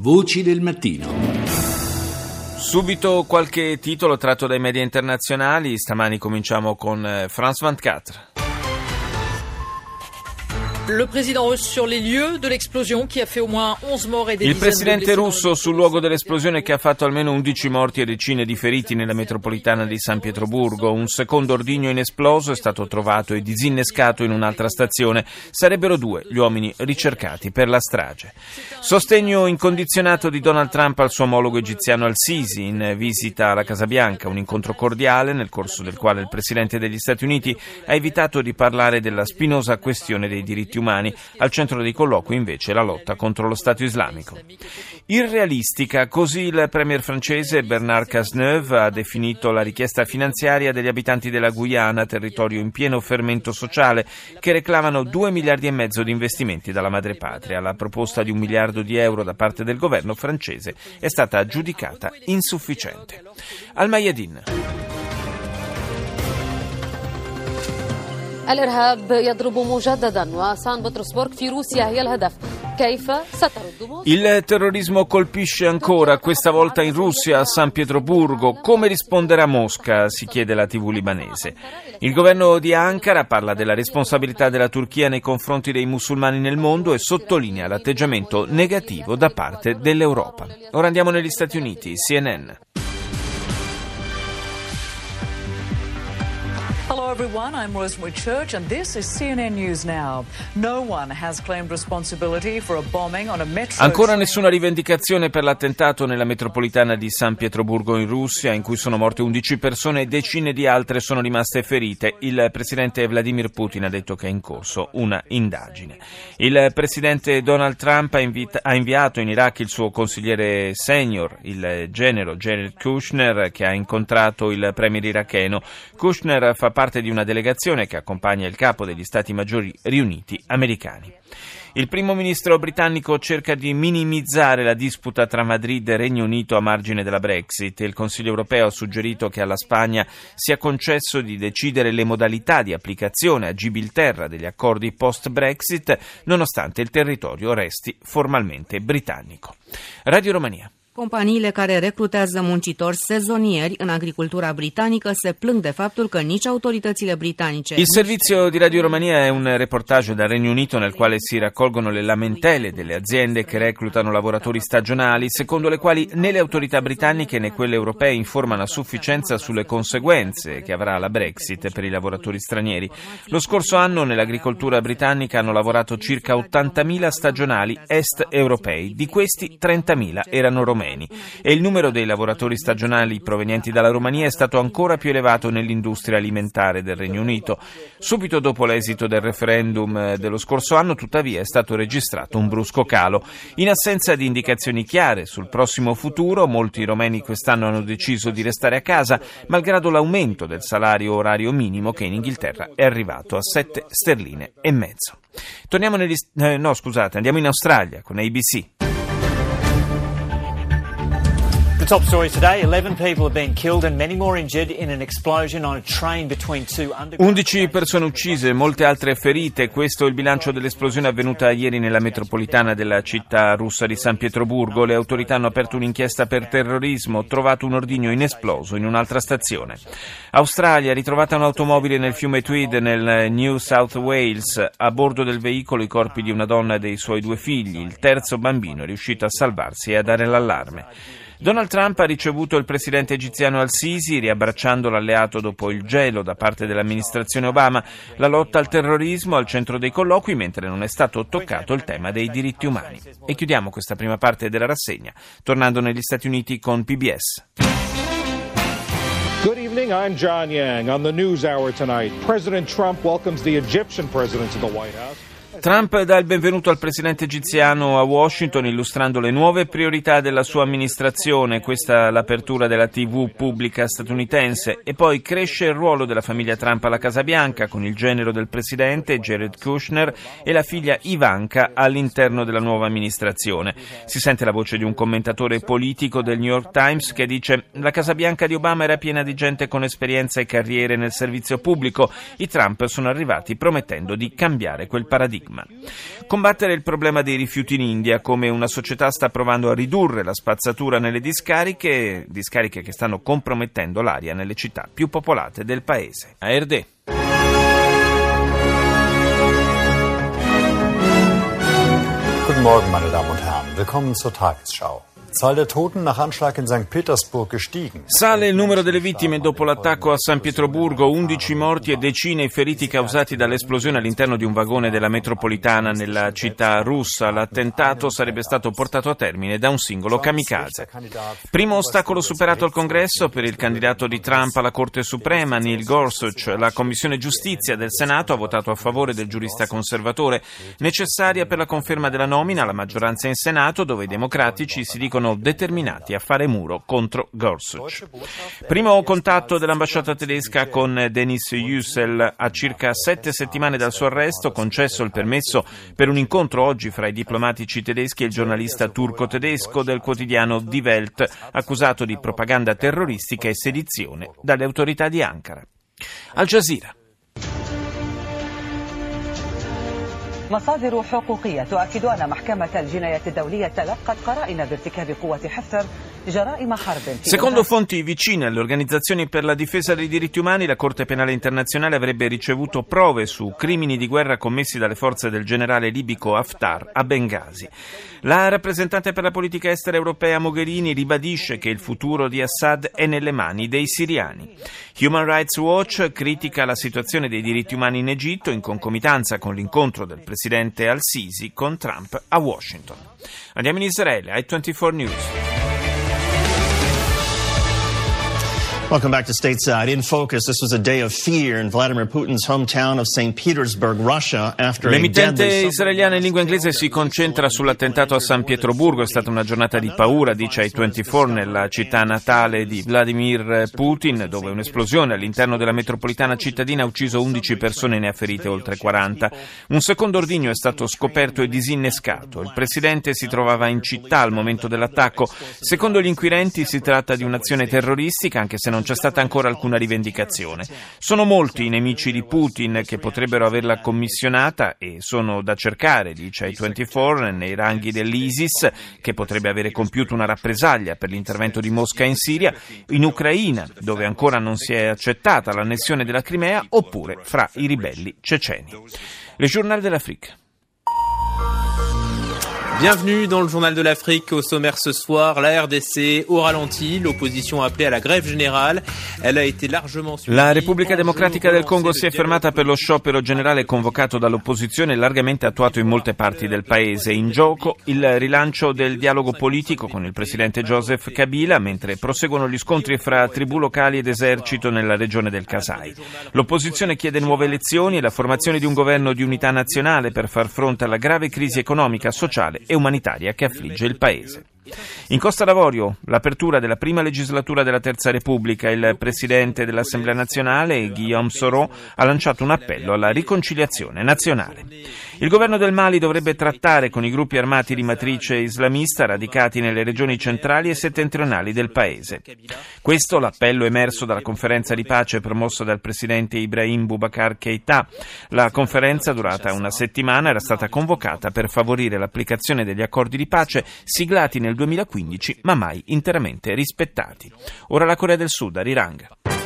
Voci del mattino. Subito qualche titolo tratto dai media internazionali. Stamani cominciamo con eh, France 24. Le président russe sur les lieux de l'explosion qui a fait au moins 11 morts et des Il presidente russo sul luogo dell'esplosione che ha fatto almeno 11 morti e decine di feriti nella metropolitana di San Pietroburgo. Un secondo ordigno inesploso è stato trovato e disinnescato in un'altra stazione. Sarebbero due gli uomini ricercati per la strage. Sostegno incondizionato di Donald Trump al suo omologo egiziano al-Sisi in visita alla Casa Bianca, un incontro cordiale nel corso del quale il presidente degli Stati Uniti ha evitato di parlare della spinosa questione dei diritti umani. Al centro dei colloqui invece la lotta contro lo Stato islamico. Irrealistica, così il premier francese Bernard Cazeneuve ha definito la richiesta finanziaria degli abitanti della Guyana, territorio in pieno fermento sociale, che reclamano 2 miliardi e mezzo di investimenti dalla madrepatria. La proposta di un miliardo di euro da parte del governo francese è stata giudicata insufficiente. Al Mayadin. الإرهاب يضرب مجددا وسان بطرسبورغ في روسيا هي الهدف كيف سترد موسكو؟ Il terrorismo colpisce ancora, questa volta in Russia, a San Pietroburgo. Come risponderà Mosca? si chiede la TV libanese. Il governo di Ankara parla della responsabilità della Turchia nei confronti dei musulmani nel mondo e sottolinea l'atteggiamento negativo da parte dell'Europa. Ora andiamo negli Stati Uniti, CNN. Hello, everyone. I'm Rosemary Church, and this is CNN News Now. No one has claimed responsibility for a bombing on a metro. Ancora nessuna rivendicazione per l'attentato nella metropolitana di San Pietroburgo in Russia, in cui sono morte 11 persone e decine di altre sono rimaste ferite. Il presidente Vladimir Putin ha detto che è in corso una indagine. Il presidente Donald Trump ha, invita- ha inviato in Iraq il suo consigliere senior, il genero Jared Kushner, che ha incontrato il premier iracheno. Kushner fa parte di una delegazione che accompagna il capo degli Stati Maggiori riuniti americani. Il primo ministro britannico cerca di minimizzare la disputa tra Madrid e Regno Unito a margine della Brexit. Il Consiglio europeo ha suggerito che alla Spagna sia concesso di decidere le modalità di applicazione a Gibilterra degli accordi post-Brexit, nonostante il territorio resti formalmente britannico. Radio Romania. Companiile care recrutează muncitori sezonieri în agricultura britanică se plâng de faptul că nici autoritățile britanice... Il servizio di Radio Romania è un reportage dal Regno Unito nel quale si raccolgono le lamentele delle aziende che reclutano lavoratori stagionali, secondo le quali né le autorità britanniche né quelle europee informano a sufficienza sulle conseguenze che avrà la Brexit per i lavoratori stranieri. Lo scorso anno nell'agricoltura britannica hanno lavorato circa 80.000 stagionali est europei, di questi 30.000 erano romeni e il numero dei lavoratori stagionali provenienti dalla Romania è stato ancora più elevato nell'industria alimentare del Regno Unito. Subito dopo l'esito del referendum eh, dello scorso anno, tuttavia, è stato registrato un brusco calo. In assenza di indicazioni chiare sul prossimo futuro, molti romeni quest'anno hanno deciso di restare a casa, malgrado l'aumento del salario orario minimo che in Inghilterra è arrivato a 7 sterline e mezzo. Torniamo negli... eh, no, scusate, andiamo in Australia con ABC. Top story today 11 people have been killed and many more injured in an explosion on a train between two underground. 11 persone uccise, molte altre ferite. Questo è il bilancio dell'esplosione avvenuta ieri nella metropolitana della città russa di San Pietroburgo. Le autorità hanno aperto un'inchiesta per terrorismo, trovato un ordigno inesploso in un'altra stazione. Australia, ritrovata un'automobile nel fiume Tweed nel New South Wales. A bordo del veicolo i corpi di una donna e dei suoi due figli. Il terzo bambino è riuscito a salvarsi e a dare l'allarme. Donald Trump ha ricevuto il presidente egiziano al-Sisi, riabbracciando l'alleato dopo il gelo da parte dell'amministrazione Obama. La lotta al terrorismo al centro dei colloqui, mentre non è stato toccato il tema dei diritti umani. E chiudiamo questa prima parte della rassegna, tornando negli Stati Uniti con PBS. Good evening. I'm John Yang. On the News Hour tonight, President Trump welcomes the Egyptian president to the White House. Trump dà il benvenuto al presidente egiziano a Washington illustrando le nuove priorità della sua amministrazione, questa l'apertura della TV pubblica statunitense e poi cresce il ruolo della famiglia Trump alla Casa Bianca con il genero del presidente Jared Kushner e la figlia Ivanka all'interno della nuova amministrazione. Si sente la voce di un commentatore politico del New York Times che dice la Casa Bianca di Obama era piena di gente con esperienza e carriere nel servizio pubblico, i Trump sono arrivati promettendo di cambiare quel paradigma. Stigma. Combattere il problema dei rifiuti in India, come una società sta provando a ridurre la spazzatura nelle discariche, discariche che stanno compromettendo l'aria nelle città più popolate del paese. ARD. Guten Morgen, meine Damen und Herren. Willkommen zur Tagesschau. Sale il numero delle vittime dopo l'attacco a San Pietroburgo, 11 morti e decine i feriti causati dall'esplosione all'interno di un vagone della metropolitana nella città russa. L'attentato sarebbe stato portato a termine da un singolo kamikaze. Primo ostacolo superato al congresso per il candidato di Trump alla Corte Suprema, Neil Gorsuch. La Commissione Giustizia del Senato ha votato a favore del giurista conservatore, necessaria per la conferma della nomina alla maggioranza in Senato, dove i democratici si dicono sono determinati a fare muro contro Gorsuch. Primo contatto dell'ambasciata tedesca con Denis Yücel a circa sette settimane dal suo arresto, concesso il permesso per un incontro oggi fra i diplomatici tedeschi e il giornalista turco-tedesco del quotidiano Die Welt, accusato di propaganda terroristica e sedizione dalle autorità di Ankara. Al Jazeera. مصادر حقوقية تؤكد أن محكمة الجناية الدولية تلقت قرائن بارتكاب قوة حفتر Secondo fonti vicine alle organizzazioni per la difesa dei diritti umani, la Corte Penale Internazionale avrebbe ricevuto prove su crimini di guerra commessi dalle forze del generale libico Haftar a Benghazi. La rappresentante per la politica estera europea Mogherini ribadisce che il futuro di Assad è nelle mani dei siriani. Human Rights Watch critica la situazione dei diritti umani in Egitto in concomitanza con l'incontro del presidente al-Sisi con Trump a Washington. Andiamo in Israele, ai 24 News. Welcome back to stateside. In focus, this was a day of fear in Vladimir Putin's hometown of St. Petersburg, Russia, after L'emittente israeliana in lingua inglese si concentra sull'attentato a San Pietroburgo. È stata una giornata di paura, dice ai 24, nella città natale di Vladimir Putin, dove un'esplosione all'interno della metropolitana cittadina ha ucciso 11 persone e ne ha ferite oltre 40. Un secondo ordigno è stato scoperto e disinnescato. Il presidente si trovava in città al momento dell'attacco. Secondo gli inquirenti si tratta di un'azione terroristica, anche se non non c'è stata ancora alcuna rivendicazione. Sono molti i nemici di Putin che potrebbero averla commissionata e sono da cercare, dice ai 24, nei ranghi dell'ISIS, che potrebbe avere compiuto una rappresaglia per l'intervento di Mosca in Siria, in Ucraina, dove ancora non si è accettata l'annessione della Crimea, oppure fra i ribelli ceceni. Le Journal de l'Afrique. Bienvenue dans le journal de l'Afrique. Au sommaire ce soir, la RDC au ralenti, l'opposition a appelé à la grève générale. Elle a été largement La Repubblica Democratica del Congo si è fermata per lo sciopero generale convocato dall'opposizione e largamente attuato in molte parti del paese. In gioco il rilancio del dialogo politico con il presidente Joseph Kabila, mentre proseguono gli scontri fra tribù locali ed esercito nella regione del Kasai. L'opposizione chiede nuove elezioni e la formazione di un governo di unità nazionale per far fronte alla grave crisi economica, sociale e umanitaria che affligge il Paese. In Costa d'Avorio, l'apertura della prima legislatura della Terza Repubblica, il presidente dell'Assemblea nazionale, Guillaume Soro, ha lanciato un appello alla riconciliazione nazionale. Il governo del Mali dovrebbe trattare con i gruppi armati di matrice islamista radicati nelle regioni centrali e settentrionali del paese. Questo l'appello emerso dalla conferenza di pace promossa dal presidente Ibrahim Boubacar Keita. La conferenza, durata una settimana, era stata convocata per favorire l'applicazione degli accordi di pace siglati nel 2015 ma mai interamente rispettati. Ora la Corea del Sud, Arirang.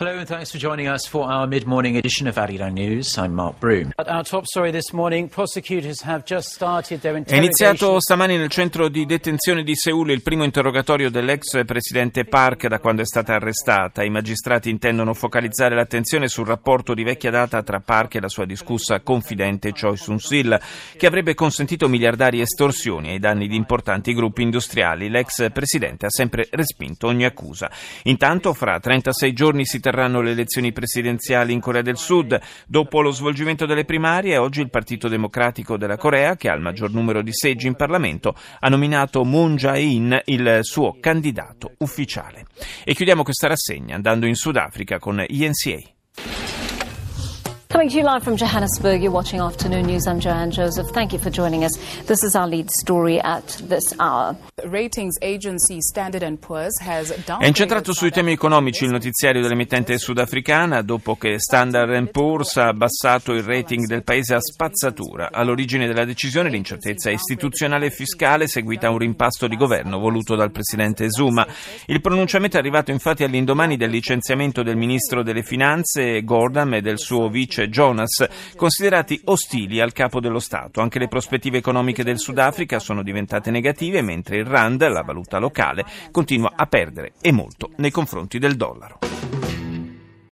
Hello and thanks for joining us for our mid-morning edition of Arirang News. I'm Mark Broom. Our top story this morning, prosecutors have just started their È iniziato stamani nel centro di detenzione di Seul il primo interrogatorio dell'ex presidente Park da quando è stata arrestata. I magistrati intendono focalizzare l'attenzione sul rapporto di vecchia data tra Park e la sua discussa confidente Choi Soon-sil, che avrebbe consentito miliardari estorsioni ai danni di importanti gruppi industriali. L'ex presidente ha sempre respinto ogni accusa. Intanto, fra 36 giorni si terranno le elezioni presidenziali in Corea del Sud. Dopo lo svolgimento delle primarie, oggi il Partito Democratico della Corea, che ha il maggior numero di seggi in Parlamento, ha nominato Moon Jae-in il suo candidato ufficiale. E chiudiamo questa rassegna andando in Sudafrica con INCA. Coming to you live from Johannesburg, you're watching Afternoon News. I'm Joanne Joseph. Thank you for joining us. This is our lead story at this hour. Ratings agency Standard Poor's has È incentrato sui temi economici il notiziario dell'emittente sudafricana dopo che Standard Poor's ha abbassato il rating del paese a spazzatura. All'origine della decisione l'incertezza istituzionale e fiscale seguita a un rimpasto di governo voluto dal presidente Zuma. Il pronunciamento è arrivato infatti all'indomani del licenziamento del ministro delle finanze Gordon e del suo vice Jonas, considerati ostili al capo dello Stato. Anche le prospettive economiche del Sudafrica sono diventate negative mentre il Rand, la valuta locale, continua a perdere e molto nei confronti del dollaro.